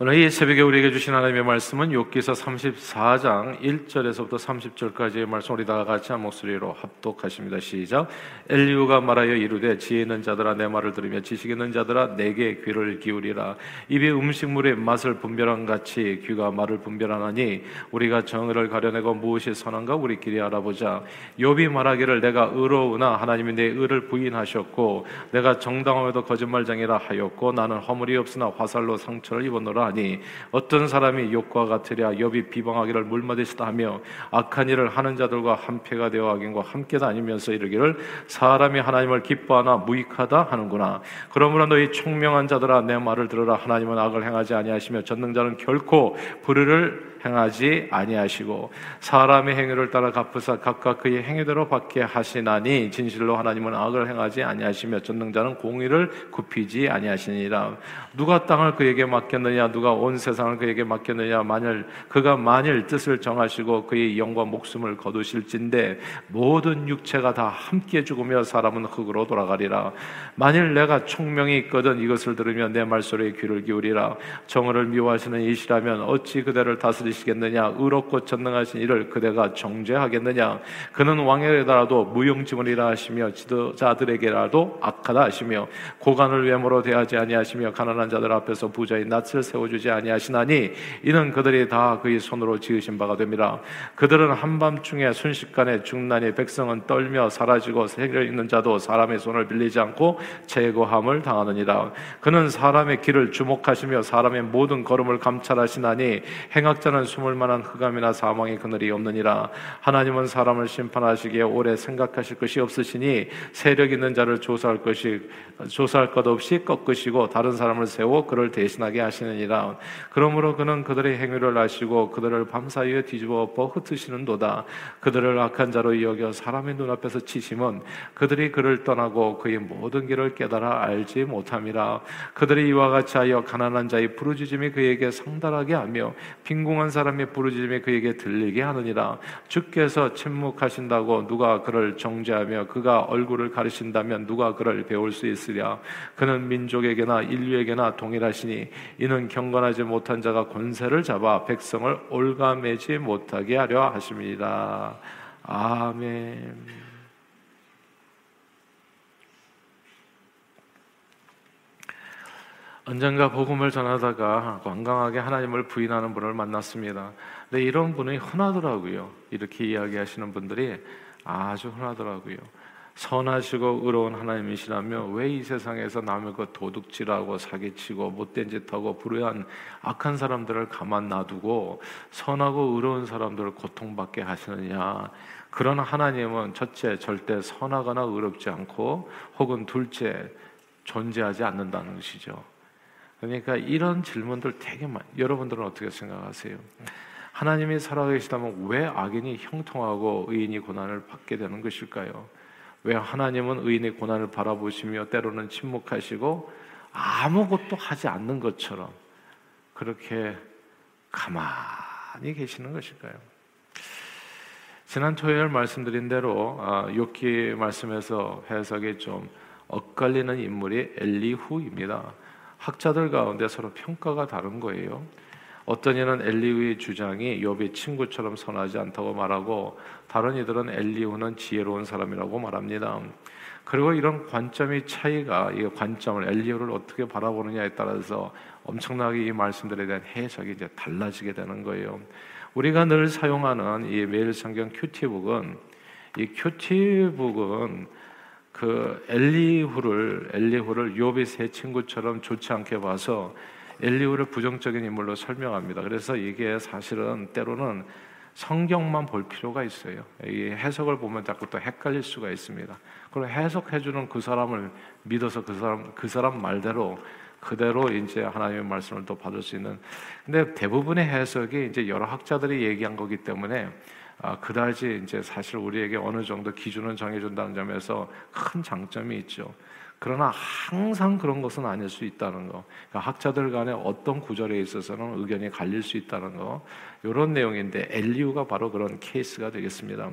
오늘 이 새벽에 우리에게 주신 하나님의 말씀은 욥기서 34장 1절에서부터 30절까지의 말씀 우리 다 같이 한 목소리로 합독하십니다. 시작. 엘리우가 말하여 이르되 지혜 있는 자들아 내 말을 들으며 지식 있는 자들아 내게 귀를 기울이라. 입에 음식물의 맛을 분별한 같이 귀가 말을 분별하나니 우리가 정의를 가려내고 무엇이 선한가 우리끼리 알아보자. 욥이 말하기를 내가 의로우나 하나님이 내 의를 부인하셨고 내가 정당함에도 거짓말장이라 하였고 나는 허물이 없으나 화살로 상처를 입었노라 하니 어떤 사람이 욕과 같으랴 욥이 비방하기를 물맞으시다 하며 악한 일을 하는 자들과 한패가 되어 악인과 함께 다니면서 이르기를 사람이 하나님을 기뻐하나 무익하다 하는구나. 그러므로 너희 총명한 자들아 내 말을 들으라. 하나님은 악을 행하지 아니하시며 전능자는 결코 불의를 행하지 아니하시고 사람의 행위를 따라 갚으사 각각 그의 행위대로 받게 하시나니 진실로 하나님은 악을 행하지 아니하시며 전능자는 공의를 굽히지 아니하시니라. 누가 땅을 그에게 맡겼느냐? 누가 온 세상을 그에게 맡겼느냐? 만일 그가 만일 뜻을 정하시고 그의 영과 목숨을 거두실진데 모든 육체가 다 함께 죽으며 사람은 흙으로 돌아가리라. 만일 내가 총명이 있거든 이것을 들으면 내 말소리에 귀를 기울이라. 정의를 미워하시는 이시라면 어찌 그대를 다스리 지키시겠느냐 의롭고 전능하신 이를 그대가 정죄하겠느냐. 그는 왕에게라도 무용지물이라 하시며 지도자들에게라도 악하다 하시며 고관을 외모로 대하지 아니하시며 가난한 자들 앞에서 부자의 낯을 세워주지 아니하시나니 이는 그들이 다 그의 손으로 지으신 바가 됩니다. 그들은 한밤중에 순식간에 중난이 백성은 떨며 사라지고 세계 있는 자도 사람의 손을 빌리지 않고 제거함을 당하느니라. 그는 사람의 길을 주목하시며 사람의 모든 걸음을 감찰하시나니 행악자는 사람은 숨을 만한 흑암이나 사망의 그늘이 없느니라. 하나님은 사람을 심판하시기에 오래 생각하실 것이 없으시니 세력 있는 자를 조사할 것이 조사할 것 없이 꺾으시고 다른 사람을 세워 그를 대신하게 하시느니라. 그러므로 그는 그들의 행위를 아시고 그들을 밤사이에 뒤집어 엎어 흩으시는도다. 그들을 악한 자로 여겨 사람의 눈앞에서 치심은 그들이 그를 떠나고 그의 모든 길을 깨달아 알지 못함이라. 그들이 이와 같이 하여 가난한 자의 부르짖음이 그에게 상달하게 하며 빈궁한 사람의 부르짖음이 그에게 들리게 하느니라. 주께서 침묵하신다고 누가 그를 정죄하며 그가 얼굴을 가리신다면 누가 그를 배울 수 있으랴? 그는 민족에게나 인류에게나 동일하시니 이는 경건하지 못한 자가 권세를 잡아 백성을 올가매지 못하게 하려 하십니다. 아멘 언젠가 복음을 전하다가 완강하게 하나님을 부인하는 분을 만났습니다. 근데 이런 분이 흔하더라고요. 이렇게 이야기하시는 분들이 아주 흔하더라고요. 선하시고 의로운 하나님이시라며 왜 이 세상에서 남의 것 도둑질하고 사기치고 못된 짓하고 불의한 악한 사람들을 가만 놔두고 선하고 의로운 사람들을 고통받게 하시느냐 그런 하나님은 첫째 절대 선하거나 의롭지 않고 혹은 둘째 존재하지 않는다는 것이죠. 그러니까 이런 질문들 되게 많. 여러분들은 어떻게 생각하세요? 하나님이 살아계시다면 왜 악인이 형통하고 의인이 고난을 받게 되는 것일까요? 왜 하나님은 의인의 고난을 바라보시며 때로는 침묵하시고 아무것도 하지 않는 것처럼 그렇게 가만히 계시는 것일까요? 지난 토요일 말씀드린 대로 아, 말씀에서 해석이 좀 엇갈리는 인물이 엘리후입니다. 학자들 가운데 서로 평가가 다른 거예요. 어떤 이는 엘리우의 주장이 욥의 친구처럼 선하지 않다고 말하고 다른 이들은 엘리우는 지혜로운 사람이라고 말합니다. 그리고 이런 관점의 차이가 이 관점을 엘리우를 어떻게 바라보느냐에 따라서 엄청나게 이 말씀들에 대한 해석이 이제 달라지게 되는 거예요. 우리가 늘 사용하는 이 매일 성경 큐티북은 이 큐티북은 그 엘리후를 엘리후를 욥의 세 친구처럼 좋지 않게 봐서 엘리후를 부정적인 인물로 설명합니다. 그래서 이게 사실은 때로는 성경만 볼 필요가 있어요. 이 해석을 보면 자꾸 또 헷갈릴 수가 있습니다. 그리고 해석해 주는 그 사람을 믿어서 그 사람 그 사람 말대로 그대로 이제 하나님의 말씀을 또 받을 수 있는. 근데 대부분의 해석이 이제 여러 학자들이 얘기한 거기 때문에 아, 그다지 이제 사실 우리에게 어느 정도 기준을 정해준다는 점에서 큰 장점이 있죠. 그러나 항상 그런 것은 아닐 수 있다는 거. 그러니까 학자들 간에 어떤 구절에 있어서는 의견이 갈릴 수 있다는 거. 이런 내용인데 엘리우가 바로 그런 케이스가 되겠습니다.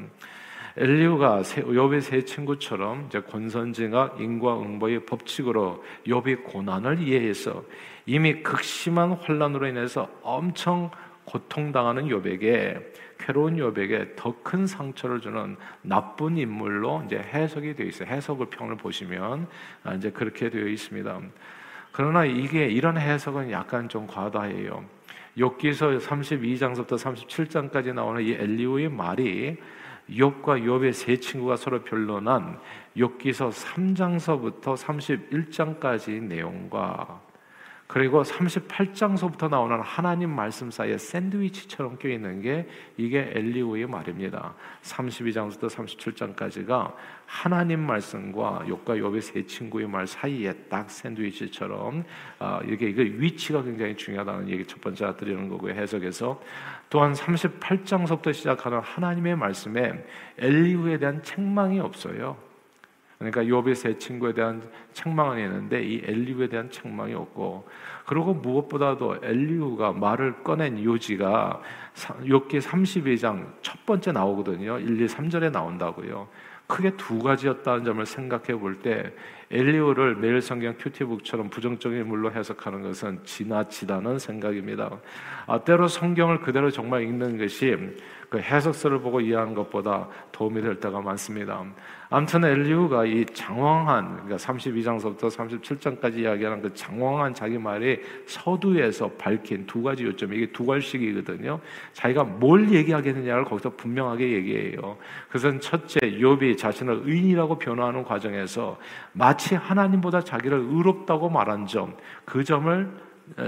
엘리우가 욥의 세 친구처럼 이제 권선징악 인과응보의 법칙으로 욥이 고난을 이해해서 이미 극심한 환란으로 인해서 엄청 고통당하는 욥에게 괴로운 욥에게 더 큰 상처를 주는 나쁜 인물로 이제 해석이 되어 있어요. 해석을 평을 보시면 아, 이제 그렇게 되어 있습니다. 그러나 이게 이런 해석은 약간 좀 과다해요. 욥기서 32장부터 37장까지 나오는 이 엘리우의 말이 욥과 욥의 세 친구가 서로 변론한 욥기서 3장서부터 31장까지 내용과 그리고 38장서부터 나오는 하나님 말씀 사이에 샌드위치처럼 껴 있는 게 이게 엘리우의 말입니다. 32장부터 37장까지가 하나님 말씀과 욕과 욥의 세 친구의 말 사이에 딱 샌드위치처럼 아, 이게 이게 위치가 굉장히 중요하다는 얘기 첫 번째 드리는 거고요. 해석에서 또한 38장서부터 시작하는 하나님의 말씀에 엘리우에 대한 책망이 없어요. 그러니까 욥의 세 친구에 대한 책망은 있는데 이 엘리우에 대한 책망이 없고 그리고 무엇보다도 엘리우가 말을 꺼낸 요지가 욥기 32장 첫 번째 나오거든요. 1, 2, 3절에 나온다고요. 크게 두 가지였다는 점을 생각해 볼 때 엘리오를 매일 성경 큐티북처럼 부정적인 물로 해석하는 것은 지나치다는 생각입니다. 아, 때로 성경을 그대로 정말 읽는 것이 그 해석서를 보고 이해하는 것보다 도움이 될 때가 많습니다. 아무튼 엘리우가 이 장황한 그러니까 32장서부터 37장까지 이야기하는 그 장황한 자기 말이 서두에서 밝힌 두 가지 요점 이게 두 갈식이거든요. 자기가 뭘 얘기하겠느냐를 거기서 분명하게 얘기해요. 그것은 첫째 욥이 자신을 의인이라고 변호하는 과정에서 마치 하나님보다 자기를 의롭다고 말한 점 그 점을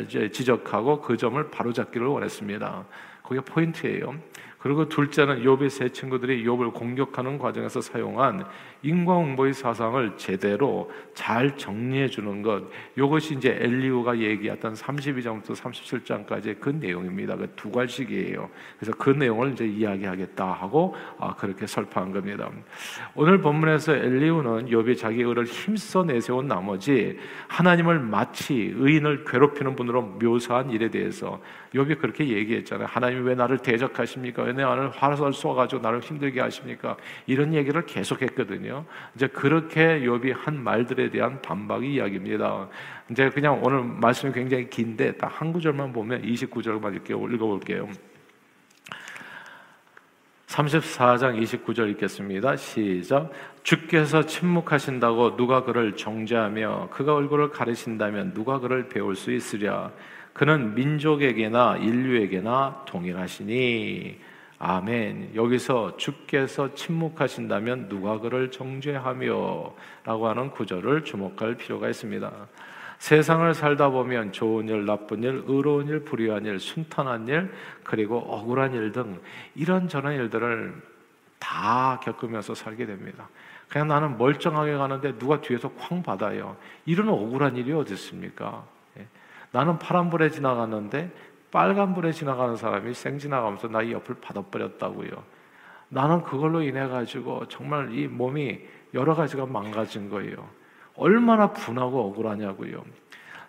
이제 지적하고 그 점을 바로잡기를 원했습니다. 그게 포인트예요. 그리고 둘째는 욥의 세 친구들이 욥을 공격하는 과정에서 사용한 인과응보의 사상을 제대로 잘 정리해 주는 것. 이것이 이제 엘리우가 얘기했던 32장부터 37장까지의 그 내용입니다. 그 두 갈식이에요. 그래서 그 내용을 이제 이야기하겠다 하고 아, 그렇게 설파한 겁니다. 오늘 본문에서 엘리우는 욥이 자기 의를 힘써 내세운 나머지 하나님을 마치 의인을 괴롭히는 분으로 묘사한 일에 대해서 욥이 그렇게 얘기했잖아요. 하나님이 왜 나를 대적하십니까? 왜 나를 화살 쏘아가지고 나를 힘들게 하십니까? 이런 얘기를 계속했거든요. 이제 그렇게 욥이 한 말들에 대한 반박이 이야기입니다. 이제 그냥 오늘 말씀이 굉장히 긴데 딱 한 구절만 보면 29절만 이렇게 읽어볼게요. 34장 29절 읽겠습니다. 시작. 주께서 침묵하신다고 누가 그를 정죄하며 그가 얼굴을 가리신다면 누가 그를 배울 수 있으랴. 그는 민족에게나 인류에게나 동일하시니 아멘. 여기서 주께서 침묵하신다면 누가 그를 정죄하며 라고 하는 구절을 주목할 필요가 있습니다. 세상을 살다 보면 좋은 일, 나쁜 일, 의로운 일, 불의한 일, 순탄한 일, 그리고 억울한 일 등 이런저런 일들을 다 겪으면서 살게 됩니다. 그냥 나는 멀쩡하게 가는데 누가 뒤에서 쾅 받아요. 이런 억울한 일이 어디 있습니까? 예. 나는 파란불에 지나갔는데 빨간불에 지나가는 사람이 생 지나가면서 나의 옆을 받아버렸다고요. 나는 그걸로 인해 가지고 정말 이 몸이 여러 가지가 망가진 거예요. 얼마나 분하고 억울하냐고요.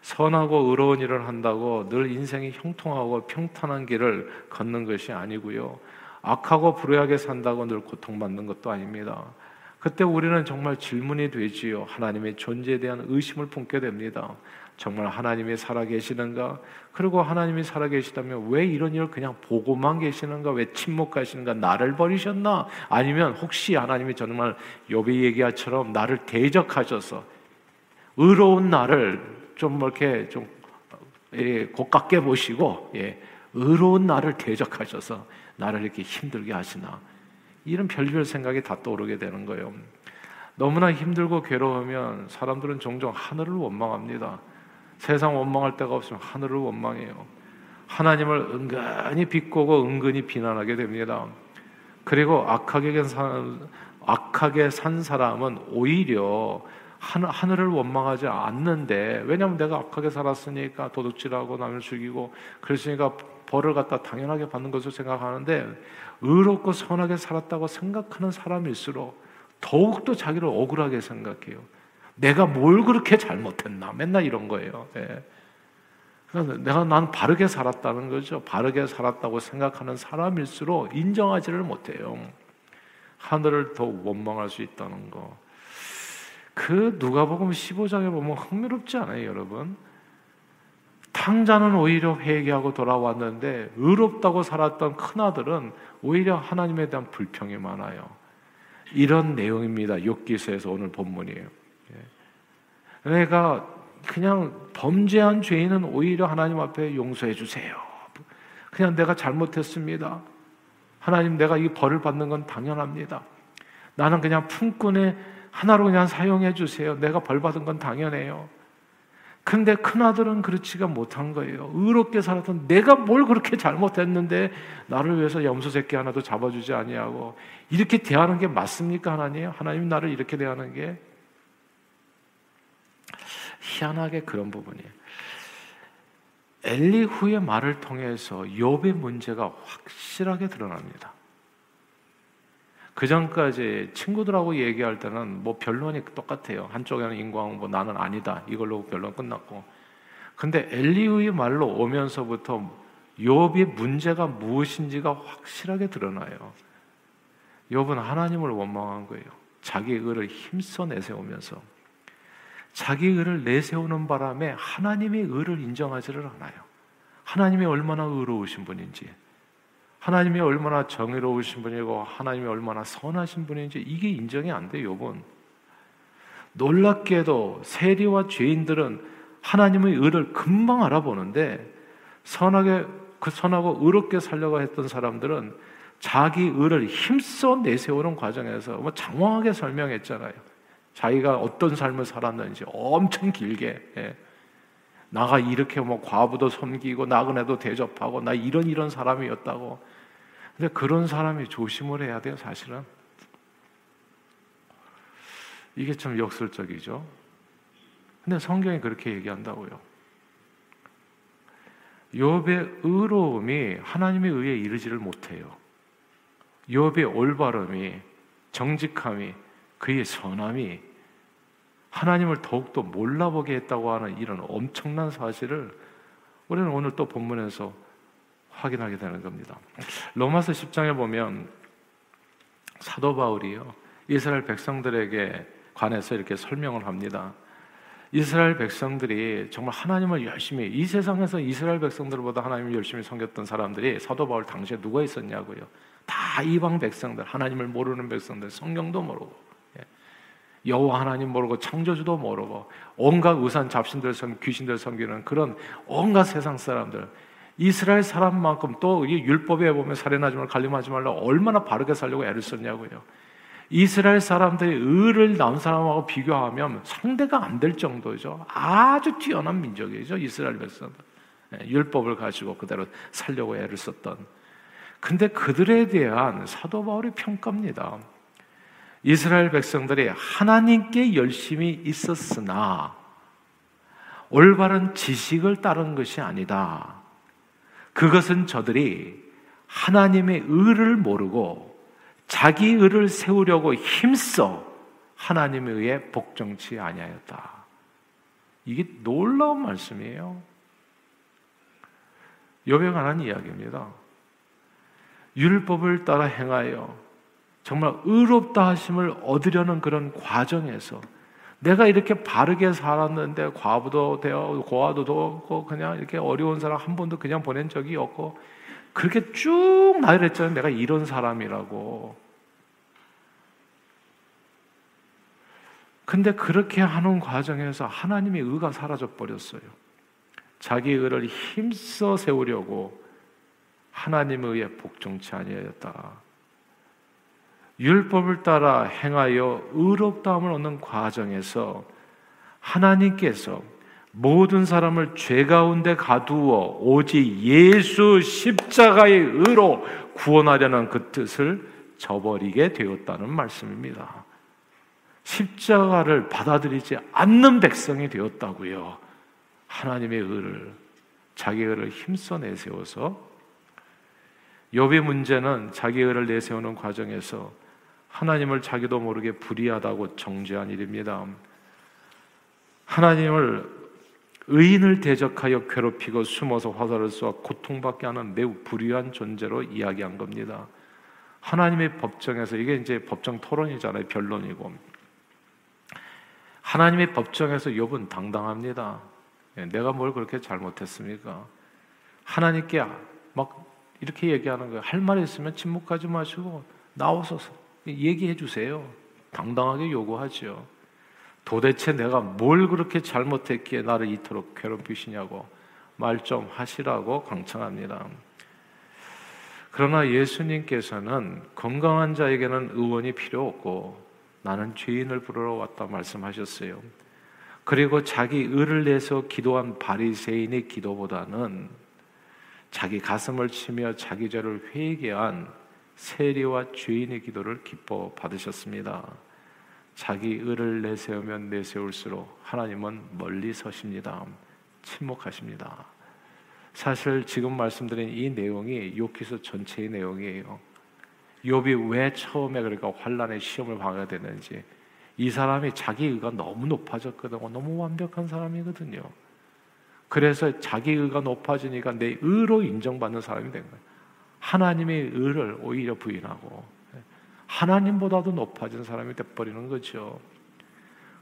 선하고 의로운 일을 한다고 늘 인생이 형통하고 평탄한 길을 걷는 것이 아니고요. 악하고 불의하게 산다고 늘 고통받는 것도 아닙니다. 그때 우리는 정말 질문이 되지요. 하나님의 존재에 대한 의심을 품게 됩니다. 정말 하나님이 살아계시는가? 그리고 하나님이 살아계시다면 왜 이런 일을 그냥 보고만 계시는가? 왜 침묵하시는가? 나를 버리셨나? 아니면 혹시 하나님이 정말 요비 얘기처럼 나를 대적하셔서 의로운 나를 좀 이렇게 좀 예, 고깝게 보시고 예, 의로운 나를 대적하셔서 나를 이렇게 힘들게 하시나? 이런 별별 생각이 다 떠오르게 되는 거예요. 너무나 힘들고 괴로우면 사람들은 종종 하늘을 원망합니다. 세상 원망할 데가 없으면 하늘을 원망해요. 하나님을 은근히 비꼬고 은근히 비난하게 됩니다. 그리고 악하게 산, 악하게 산 사람은 오히려 하늘을 원망하지 않는데 왜냐하면 내가 악하게 살았으니까 도둑질하고 남을 죽이고 그랬으니까 벌을 갖다 당연하게 받는 것을 생각하는데 의롭고 선하게 살았다고 생각하는 사람일수록 더욱더 자기를 억울하게 생각해요. 내가 뭘 그렇게 잘못했나? 맨날 이런 거예요. 네. 내가 난 바르게 살았다는 거죠. 바르게 살았다고 생각하는 사람일수록 인정하지를 못해요. 하늘을 더 원망할 수 있다는 거. 그 누가복음 15장에 보면 흥미롭지 않아요, 여러분? 탕자는 오히려 회개하고 돌아왔는데 의롭다고 살았던 큰 아들은 오히려 하나님에 대한 불평이 많아요. 이런 내용입니다. 욥기서에서 오늘 본문이에요. 예. 내가 그냥 범죄한 죄인은 오히려 하나님 앞에 용서해 주세요. 그냥 내가 잘못했습니다. 하나님 내가 이 벌을 받는 건 당연합니다. 나는 그냥 품꾼의 하나로 그냥 사용해 주세요. 내가 벌 받은 건 당연해요. 근데 큰아들은 그렇지가 못한 거예요. 의롭게 살았던 내가 뭘 그렇게 잘못했는데 나를 위해서 염소 새끼 하나도 잡아주지 아니하고 이렇게 대하는 게 맞습니까 하나님? 하나님 나를 이렇게 대하는 게 희한하게 그런 부분이에요. 엘리후의 말을 통해서 욥의 문제가 확실하게 드러납니다. 그 전까지 친구들하고 얘기할 때는 뭐 변론이 똑같아요. 한쪽에는 인광, 뭐 나는 아니다. 이걸로 변론 끝났고. 근데 엘리우의 말로 오면서부터 욥의 문제가 무엇인지가 확실하게 드러나요. 욥은 하나님을 원망한 거예요. 자기 의를 힘써 내세우면서 자기 의를 내세우는 바람에 하나님의 의를 인정하지를 않아요. 하나님이 얼마나 의로우신 분인지, 하나님이 얼마나 정의로우신 분이고, 하나님이 얼마나 선하신 분인지 이게 인정이 안 돼요, 욥은. 놀랍게도 세리와 죄인들은 하나님의 의를 금방 알아보는데 선하게 그 선하고 의롭게 살려고 했던 사람들은 자기 의를 힘써 내세우는 과정에서 뭐 장황하게 설명했잖아요. 자기가 어떤 삶을 살았는지 엄청 길게 예. 나가 이렇게 뭐 과부도 섬기고 나그네도 대접하고 나 이런 이런 사람이었다고. 근데 그런 사람이 조심을 해야 돼요, 사실은. 이게 참 역설적이죠. 근데 성경이 그렇게 얘기한다고요. 욥의 의로움이 하나님의 의에 이르지를 못해요. 욥의 올바름이 정직함이 그의 선함이 하나님을 더욱더 몰라보게 했다고 하는 이런 엄청난 사실을 우리는 오늘 또 본문에서 확인하게 되는 겁니다. 로마서 10장에 보면 사도 바울이요. 이스라엘 백성들에게 관해서 이렇게 설명을 합니다. 이스라엘 백성들이 정말 하나님을 열심히 이 세상에서 이스라엘 백성들보다 하나님을 열심히 섬겼던 사람들이 사도 바울 당시에 누가 있었냐고요. 다 이방 백성들, 하나님을 모르는 백성들, 성경도 모르고 여호와 하나님 모르고 창조주도 모르고 온갖 우산 잡신들 섬 귀신들 섬기는 그런 온갖 세상 사람들 이스라엘 사람만큼 또 율법에 보면 살인하지 말고 갈림하지 말라 얼마나 바르게 살려고 애를 썼냐고요. 이스라엘 사람들이 의를 낳은 사람하고 비교하면 상대가 안 될 정도죠. 아주 뛰어난 민족이죠. 이스라엘 백성들. 예, 율법을 가지고 그대로 살려고 애를 썼던. 근데 그들에 대한 사도 바울의 평가입니다. 이스라엘 백성들이 하나님께 열심히 있었으나 올바른 지식을 따른 것이 아니다. 그것은 저들이 하나님의 의를 모르고 자기 의를 세우려고 힘써 하나님의 의에 복종치 아니하였다. 이게 놀라운 말씀이에요. 욥에 관한 이야기입니다. 율법을 따라 행하여 정말 의롭다 하심을 얻으려는 그런 과정에서 내가 이렇게 바르게 살았는데 과부도 되어 고아도 없고 그냥 이렇게 어려운 사람 한 번도 그냥 보낸 적이 없고 그렇게 쭉 나열했잖아요. 내가 이런 사람이라고. 근데 그렇게 하는 과정에서 하나님의 의가 사라져 버렸어요. 자기 의를 힘써 세우려고 하나님의 의에 복종치 아니하였다. 율법을 따라 행하여 의롭다함을 얻는 과정에서 하나님께서 모든 사람을 죄 가운데 가두어 오직 예수 십자가의 의로 구원하려는 그 뜻을 저버리게 되었다는 말씀입니다. 십자가를 받아들이지 않는 백성이 되었다고요. 하나님의 의를 자기 의를 힘써 내세워서 욥의 문제는 자기 의를 내세우는 과정에서 하나님을 자기도 모르게 불의하다고 정죄한 일입니다. 하나님을 의인을 대적하여 괴롭히고 숨어서 화살을 쏘아 고통받게 하는 매우 불의한 존재로 이야기한 겁니다. 하나님의 법정에서 이게 이제 법정 토론이잖아요. 변론이고. 하나님의 법정에서 욥은 당당합니다. 예, 내가 뭘 그렇게 잘못했습니까? 하나님께 막 이렇게 얘기하는 거예요. 할 말 있으면 침묵하지 마시고 나와서 얘기해 주세요. 당당하게 요구하죠. 도대체 내가 뭘 그렇게 잘못했기에 나를 이토록 괴롭히시냐고 말 좀 하시라고 강청합니다. 그러나 예수님께서는 건강한 자에게는 의원이 필요 없고 나는 죄인을 부르러 왔다 말씀하셨어요. 그리고 자기 의를 내서 기도한 바리새인의 기도보다는 자기 가슴을 치며 자기 죄를 회개한 세리와 죄인의 기도를 기뻐 받으셨습니다. 자기 의를 내세우면 내세울수록 하나님은 멀리 서십니다. 침묵하십니다. 사실 지금 말씀드린 이 내용이 욥기서 전체의 내용이에요. 욥이 왜 처음에 그러니까 환란의 시험을 당하게 됐는지 이 사람이 자기 의가 너무 높아졌거든. 너무 완벽한 사람이거든요. 그래서 자기 의가 높아지니까 내 의로 인정받는 사람이 된 거예요. 하나님의 의를 오히려 부인하고 하나님보다도 높아진 사람이 돼버리는 거죠.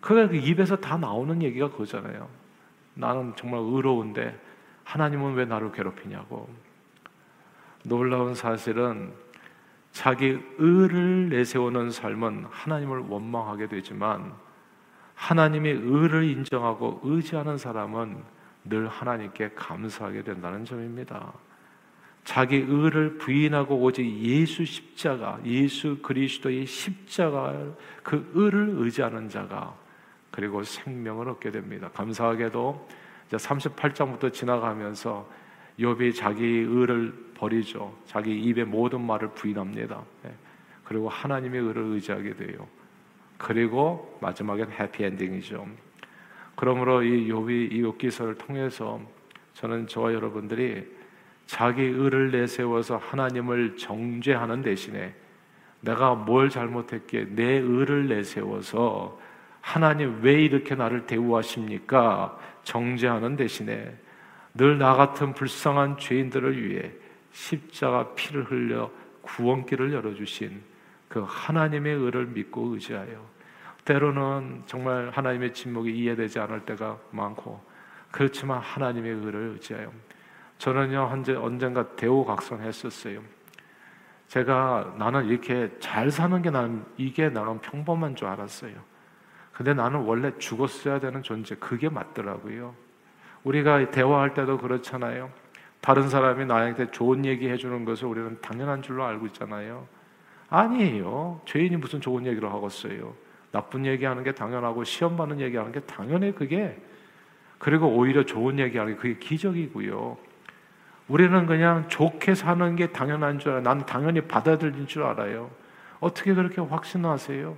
그가 그 입에서 다 나오는 얘기가 그거잖아요. 나는 정말 의로운데 하나님은 왜 나를 괴롭히냐고. 놀라운 사실은 자기 의를 내세우는 삶은 하나님을 원망하게 되지만 하나님의 의를 인정하고 의지하는 사람은 늘 하나님께 감사하게 된다는 점입니다. 자기 의를 부인하고 오직 예수 십자가, 예수 그리스도의 십자가 그 의를 의지하는 자가 그리고 생명을 얻게 됩니다. 감사하게도 이제 38장부터 지나가면서 욥이 자기 의를 버리죠. 자기 입의 모든 말을 부인합니다. 예. 그리고 하나님의 의를 의지하게 돼요. 그리고 마지막엔 해피 엔딩이죠. 그러므로 이 욥이 이 욥기서를 통해서 저는 저와 여러분들이 자기 의를 내세워서 하나님을 정죄하는 대신에 내가 뭘 잘못했기에 내 의를 내세워서 하나님 왜 이렇게 나를 대우하십니까? 정죄하는 대신에 늘 나 같은 불쌍한 죄인들을 위해 십자가 피를 흘려 구원길을 열어주신 그 하나님의 의를 믿고 의지하여 때로는 정말 하나님의 침묵이 이해되지 않을 때가 많고 그렇지만 하나님의 의를 의지하여 저는요 현재 언젠가 대우각성했었어요. 제가 나는 이렇게 잘 사는 게 나는 이게 나는 평범한 줄 알았어요. 근데 나는 원래 죽었어야 되는 존재 그게 맞더라고요. 우리가 대화할 때도 그렇잖아요. 다른 사람이 나한테 좋은 얘기 해주는 것을 우리는 당연한 줄로 알고 있잖아요. 아니에요. 죄인이 무슨 좋은 얘기를 하겠어요. 나쁜 얘기하는 게 당연하고 시험 받는 얘기하는 게 당연해 그게. 그리고 오히려 좋은 얘기하는 게 그게 기적이고요. 우리는 그냥 좋게 사는 게 당연한 줄 알아요. 난 당연히 받아들인 줄 알아요. 어떻게 그렇게 확신하세요?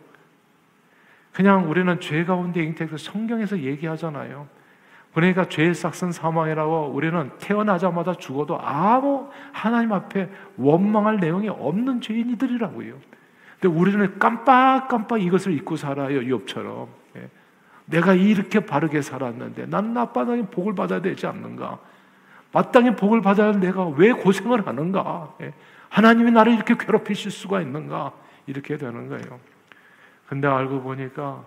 그냥 우리는 죄 가운데 잉태해서 성경에서 얘기하잖아요. 그러니까 죄의 싹슨 사망이라고 우리는 태어나자마자 죽어도 아무 하나님 앞에 원망할 내용이 없는 죄인이들이라고요. 근데 우리는 깜빡깜빡 이것을 잊고 살아요, 욥처럼. 예. 내가 이렇게 바르게 살았는데 난 나빠나게 복을 받아야 되지 않는가? 마땅히 복을 받아야 내가 왜 고생을 하는가? 예. 하나님이 나를 이렇게 괴롭히실 수가 있는가? 이렇게 되는 거예요. 근데 알고 보니까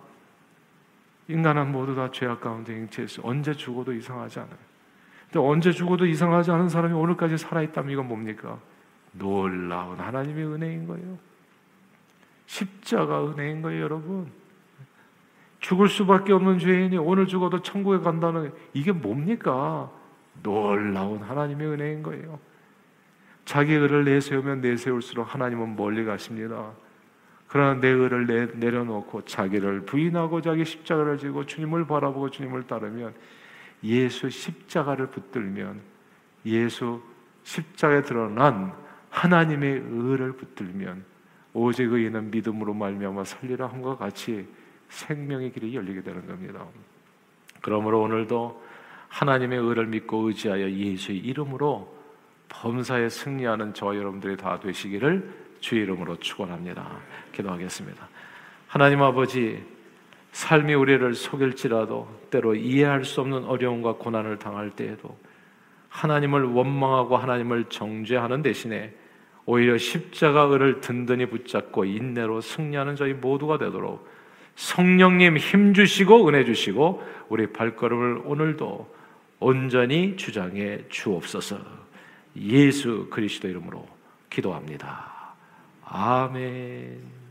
인간은 모두 다 죄악 가운데 잉태해서 언제 죽어도 이상하지 않아요. 근데 언제 죽어도 이상하지 않은 사람이 오늘까지 살아있다면 이건 뭡니까? 놀라운 하나님의 은혜인 거예요. 십자가 은혜인 거예요, 여러분. 죽을 수밖에 없는 죄인이 오늘 죽어도 천국에 간다는 이게 뭡니까? 놀라운 하나님의 은혜인 거예요. 자기 의를 내세우면 내세울수록 하나님은 멀리 가십니다. 그러나 내 의를 내, 내려놓고 자기를 부인하고 자기 십자가를 지고 주님을 바라보고 주님을 따르면 예수 십자가를 붙들면 예수 십자가에 드러난 하나님의 의를 붙들면 오직 의인은 믿음으로 말미암아 살리라 함과 같이 생명의 길이 열리게 되는 겁니다. 그러므로 오늘도 하나님의 의를 믿고 의지하여 예수의 이름으로 범사에 승리하는 저와 여러분들이 다 되시기를 주의 이름으로 축원합니다. 기도하겠습니다. 하나님 아버지 삶이 우리를 속일지라도 때로 이해할 수 없는 어려움과 고난을 당할 때에도 하나님을 원망하고 하나님을 정죄하는 대신에 오히려 십자가 을을 든든히 붙잡고 인내로 승리하는 저희 모두가 되도록 성령님 힘 주시고 은혜 주시고 우리 발걸음을 오늘도 온전히 주장해 주옵소서. 예수 그리스도 이름으로 기도합니다. 아멘.